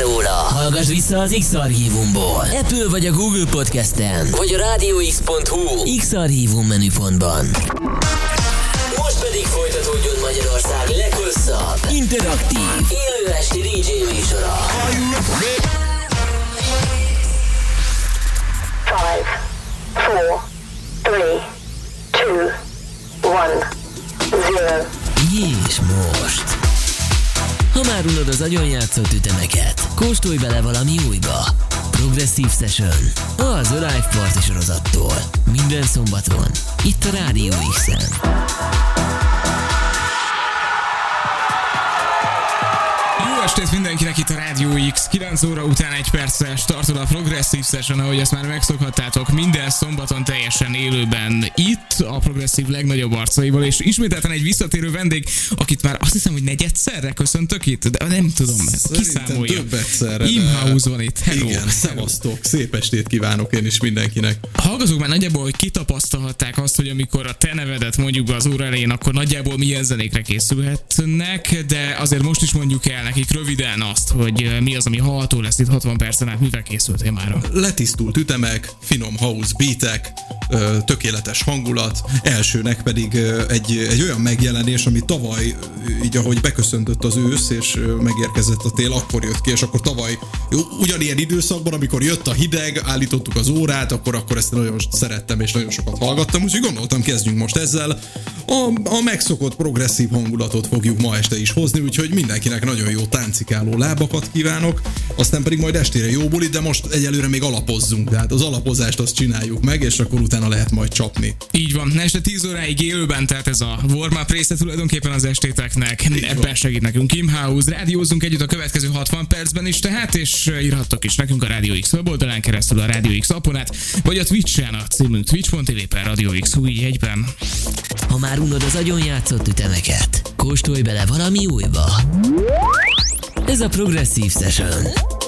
róla, hallgass vissza az X-Archívumból. Apple vagy a Google Podcast-en, vagy a rádióx.hu X-Archívum menüpontban. Most pedig folytatódjon Magyarország leghosszabb, interaktív, élő esti DJ műsora. Five, four, three, two, one, zero. És most... Ha már unod az agyon játszott ütemeket, kóstolj bele valami újba. Progressive Session, az Live Party sorozattól. Minden szombaton, itt a Rádió X-en. Estét mindenkinek itt a Rádió X. 9 óra után egy perccel startol a Progressive Session, ahogy ezt már megszokhattátok, minden szombaton teljesen élőben itt a Progressive legnagyobb arcaival, és ismételten egy visszatérő vendég, akit már azt hiszem, hogy negyedszerre köszöntök itt, de nem tudom, kiszámolja. több egyszerre. Imhouse van itt, hello. Igen, szevasztok, szép estét kívánok én is mindenkinek. Hallgatók már nagyjából, hogy kitapasztalhatták azt, hogy amikor a te nevedet mondjuk az óra elején, akkor nagyjából milyen zenékre készülhetnek, de azért most is mondjuk el nekik röviden azt, hogy mi az, ami hallható lesz itt 60 percen át, mivel készültél már. Letisztult ütemek, finom house beatek, tökéletes hangulat, elsőnek pedig egy, egy olyan megjelenés, ami tavaly, így ahogy beköszöntött az ősz, és megérkezett a tél, akkor jött ki, és akkor tavaly ugyanilyen időszakban, amikor jött a hideg, állítottuk az órát, akkor, akkor ezt nagyon szerettem, és nagyon sokat hallgattam, úgyhogy gondoltam, kezdjünk most ezzel. A, a megszokott progresszív hangulatot fogjuk ma este is hozni, úgyhogy mindenkinek nagyon jó táncikáló lábakat kívánok, aztán pedig majd estére jó buli, de most egyelőre még alapozzunk, tehát az alapozást azt csináljuk meg, és akkor utána lehet majd csapni. Így van, este 10 óráig élőben, tehát ez a warm-up része tulajdonképpen az estéteknek. Ebben segít nekünk Kim House. Rádiózunk együtt a következő 60 percben is tehát, és írhattok is nekünk a Rádió X weboldalán keresztül a Rádió X appon át, vagy a Twitch-en a címünk twitch.tv per Rádió X új egyben. Ha már unod az agyon játszott ütemeket, kóstolj bele valami újba. Ez a Progressive Session.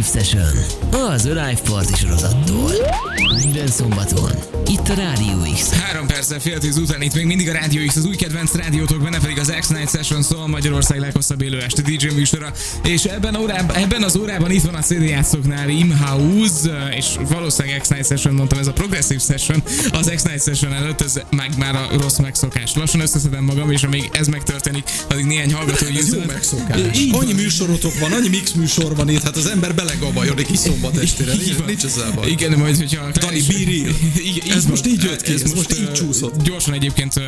Progressive Session az Alive Party sorozattól. Minden szombaton, itt a Rádió X. Három perccel fél tíz után itt még mindig a Rádió X, az új kedvenc rádiótok, benne pedig az X-Night Session szól Magyarország leghosszabb élő este DJ műsora, és ebben, órában, ebben az órában itt van a CD játszóknál Imhouse, és valószínűleg X-Night Session mondtam, ez a Progressive Session, az X-Night Session előtt, ez meg már a rossz megszokás. Lassan összeszedem magam, és amíg ez megtörténik, addig néhány hallgató jó megszokás. Annyi műsorotok van, annyi mix műsor van itt, hát az ember belegabajodik is szombat estére. Így Nincs, ezzel baj. Igen, de majd, hogyha... Dani, be real. Igen, Ez most így jött ki, ez most ö, így csúszott. Gyorsan egyébként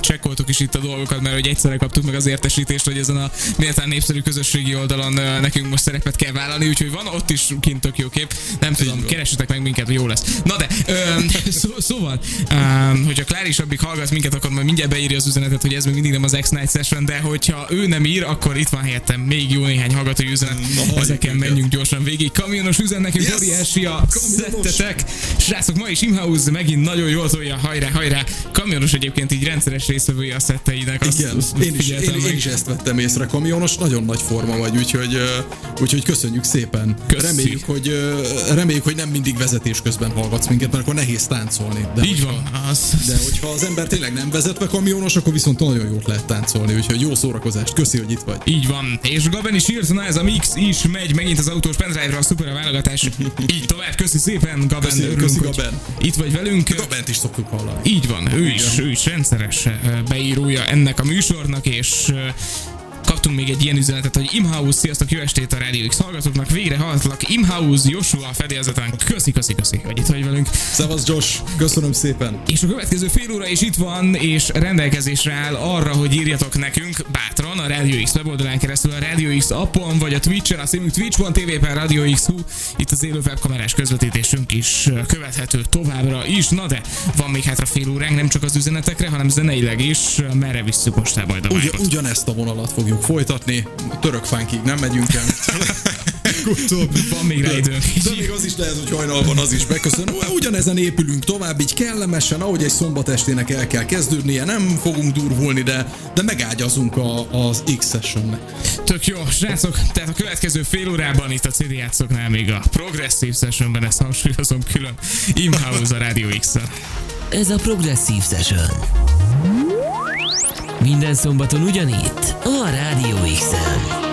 csekkoltuk is itt a dolgokat, mert hogy egyszerre kaptuk meg az értesítést, hogy ezen a méltán népszerű közösségi oldalon nekünk most szerepet kell vállalni, úgyhogy van ott is kint tök jó kép. Nem tudom, van. keressetek meg minket, hogy jó lesz. Na de, ö, szó, szóval, ö, hogyha Kláris Abbik hallgat minket, akkor majd mindjárt beírja az üzenetet, hogy ez még mindig nem az X-Night Session, de hogyha ő nem ír, akkor itt van helyettem még jó néhány hallgatói üzenet. Na, Ezeken őket. menjünk gyorsan végig. Kamionos üzen nekünk, Yes! óriási a szettetek. Srácok, ma is Imhouse megint nagyon jól tolja, hajrá, hajrá. Kamionos egyébként így rendszeres résztvevője a szetteinek. Igen, azt én is, én, meg. én is ezt vettem észre, kamionos, nagyon nagy forma vagy, úgyhogy, úgyhogy köszönjük szépen. Köszi. Reméljük hogy, reméljük, hogy nem mindig vezetés közben hallgatsz minket, mert akkor nehéz táncolni. De Így van. Az, De hogyha az ember tényleg nem vezetve kamionos, akkor viszont nagyon jót lehet táncolni, úgyhogy jó szórakozást, köszi, hogy itt vagy. Így van. És Gaben is írt, na ez a mix is megy megint az autós pendrive-ra, szuper a válogatás. Így tovább, köszi szépen, Gaben. Köszi, örülünk, köszi, Gaben. Itt vagy velünk. Gabent is szoktuk hallani. Így van, ő is, ő is rendszeres beírója ennek a műsornak, és kaptunk még egy ilyen üzenetet, hogy Imhouse, sziasztok, jó estét a Radio X hallgatóknak, végre hallgatlak, Imhouse, Joshua fedélzeten, köszi, köszi, köszi, hogy itt vagy velünk. Szevasz Josh, köszönöm szépen. És a következő fél óra is itt van, és rendelkezésre áll arra, hogy írjatok nekünk bátran a Radio X weboldalán keresztül, a Radio X appon, vagy a Twitch-en, a színünk twitch.tv per Radio X itt az élő webkamerás közvetítésünk is követhető továbbra is. Na de, van még hátra fél óránk, nem csak az üzenetekre, hanem zeneileg is, merre visszük most majd a Ugy, vibe-ot. ugyanezt a vonalat fogjuk folytatni, török fánkig nem megyünk el. Utóbb. Van még rá időnk. De még az is lehet, hogy hajnalban az is beköszön. Ugyanezen épülünk tovább, így kellemesen, ahogy egy szombat estének el kell kezdődnie, nem fogunk durvulni, de, de megágyazunk a, az X-sessionnek. Tök jó, srácok, tehát a következő fél órában itt a CD játszoknál még a Progressive Sessionben, ezt hangsúlyozom külön, Imhouse a Radio X-en. Ez a Progressive Session. Minden szombaton ugyanitt, a Rádió X-en. Thank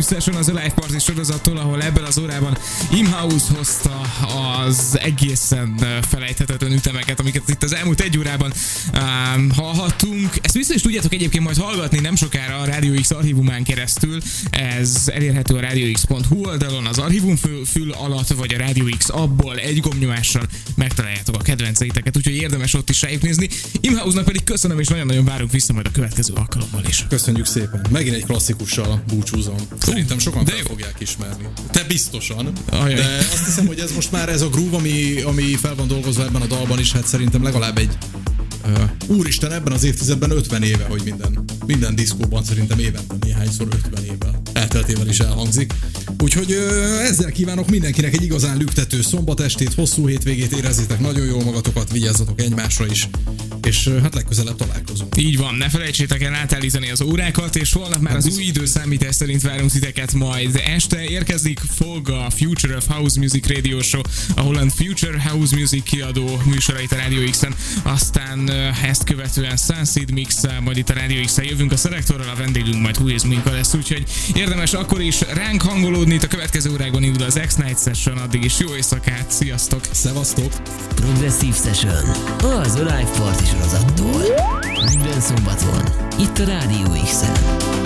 Progressive Session az a Live Party sorozattól, ahol ebben az órában Imhouse hozta az egészen felejthetetlen ütemeket, amiket itt az elmúlt egy órában um, hallhattunk. Ezt vissza is tudjátok egyébként majd hallgatni nem sokára a Rádió X archívumán keresztül, ez elérhető a radiox.hu oldalon, az archívum fül, fül alatt, vagy a Rádió X abból egy gombnyomással úgyhogy érdemes ott is rájuk nézni. Imhouse-nak pedig köszönöm, és nagyon-nagyon várunk vissza majd a következő alkalommal is. Köszönjük szépen. Megint egy klasszikussal búcsúzom. Szerintem sokan fel fogják ismerni. Te biztosan. Ajaj. De azt hiszem, hogy ez most már ez a groove, ami, ami fel van dolgozva ebben a dalban is, hát szerintem legalább egy Uh, úristen, ebben az évtizedben 50 éve, hogy minden, minden diszkóban szerintem évente néhányszor 50 évvel elteltével is elhangzik. Úgyhogy ezzel kívánok mindenkinek egy igazán lüktető szombatestét, hosszú hétvégét, érezzétek nagyon jól magatokat, vigyázzatok egymásra is, és hát legközelebb találkozunk. Így van, ne felejtsétek el átállítani az órákat, és holnap már az új időszámítás szerint várunk titeket majd. Este érkezik fog a Future of House Music Radio Show, a Future House Music kiadó műsorait a Radio X-en, aztán ezt követően Sunseed mix majd itt a Radio x jövünk a szelektorral, a vendégünk majd is Minka lesz, úgyhogy érdemes akkor is ránk hangolódni, itt a következő órákban indul az X-Night Session, addig is jó éjszakát, sziasztok! Szevasztok! Progressive Session, az a Live Party sorozattól. Minden szombaton, itt a Radio X-en.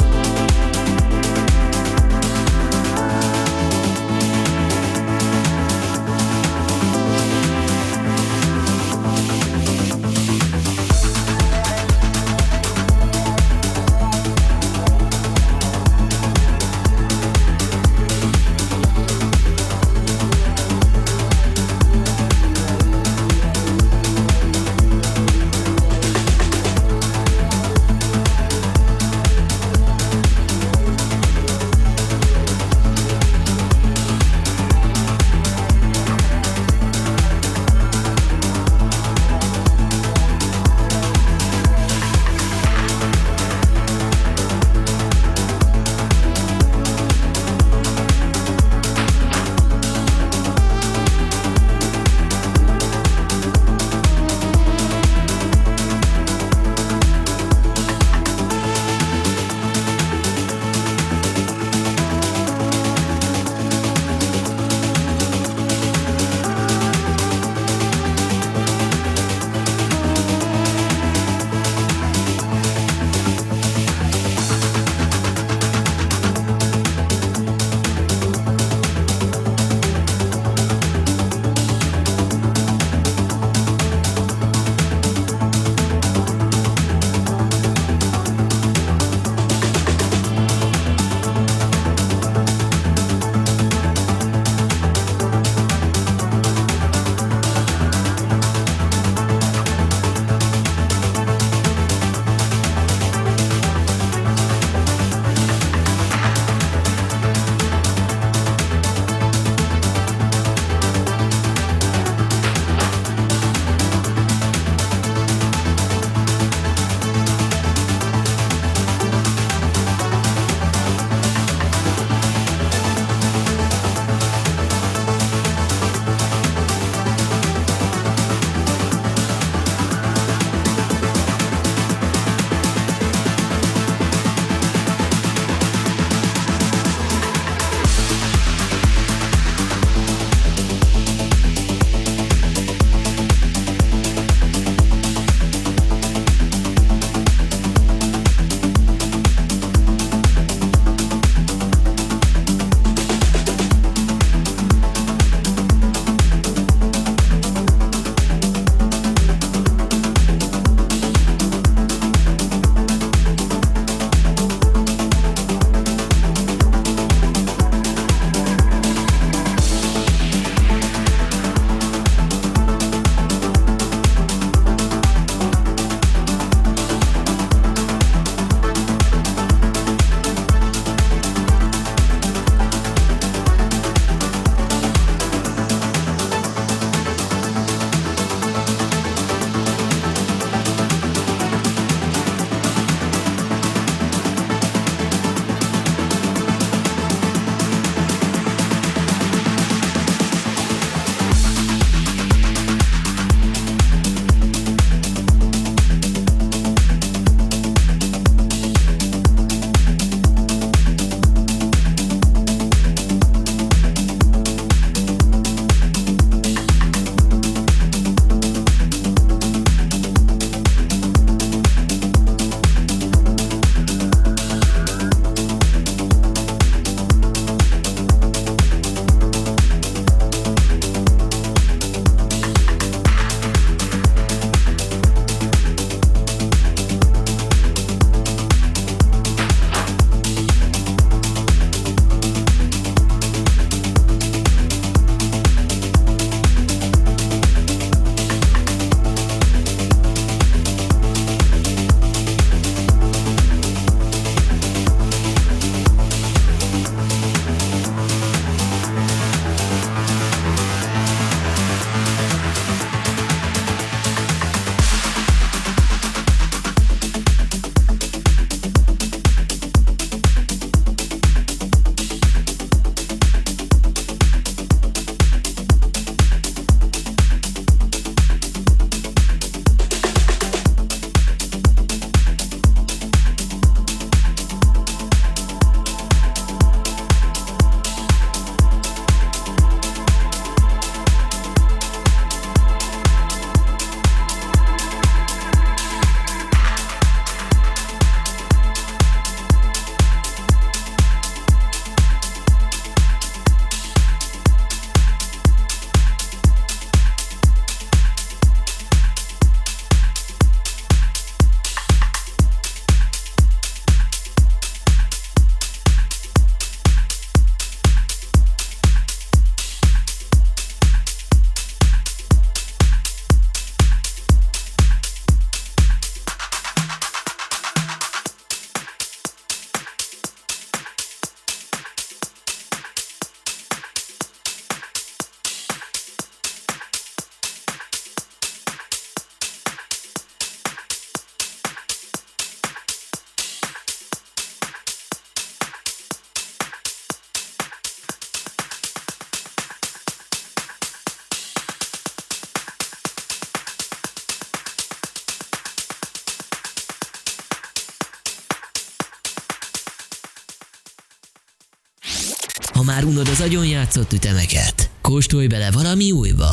Már unod az agyon játszott ütemeket, kóstolj bele valami újba.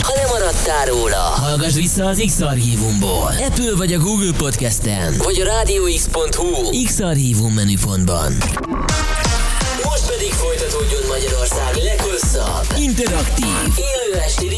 Ha lemaradtál róla, hallgass vissza az X-Archívumból. Apple vagy a Google Podcasten, vagy a rádióx.hu X-Archívum menüpontban. Most pedig folytatódjon Magyarország leghosszabb, interaktív, élő esti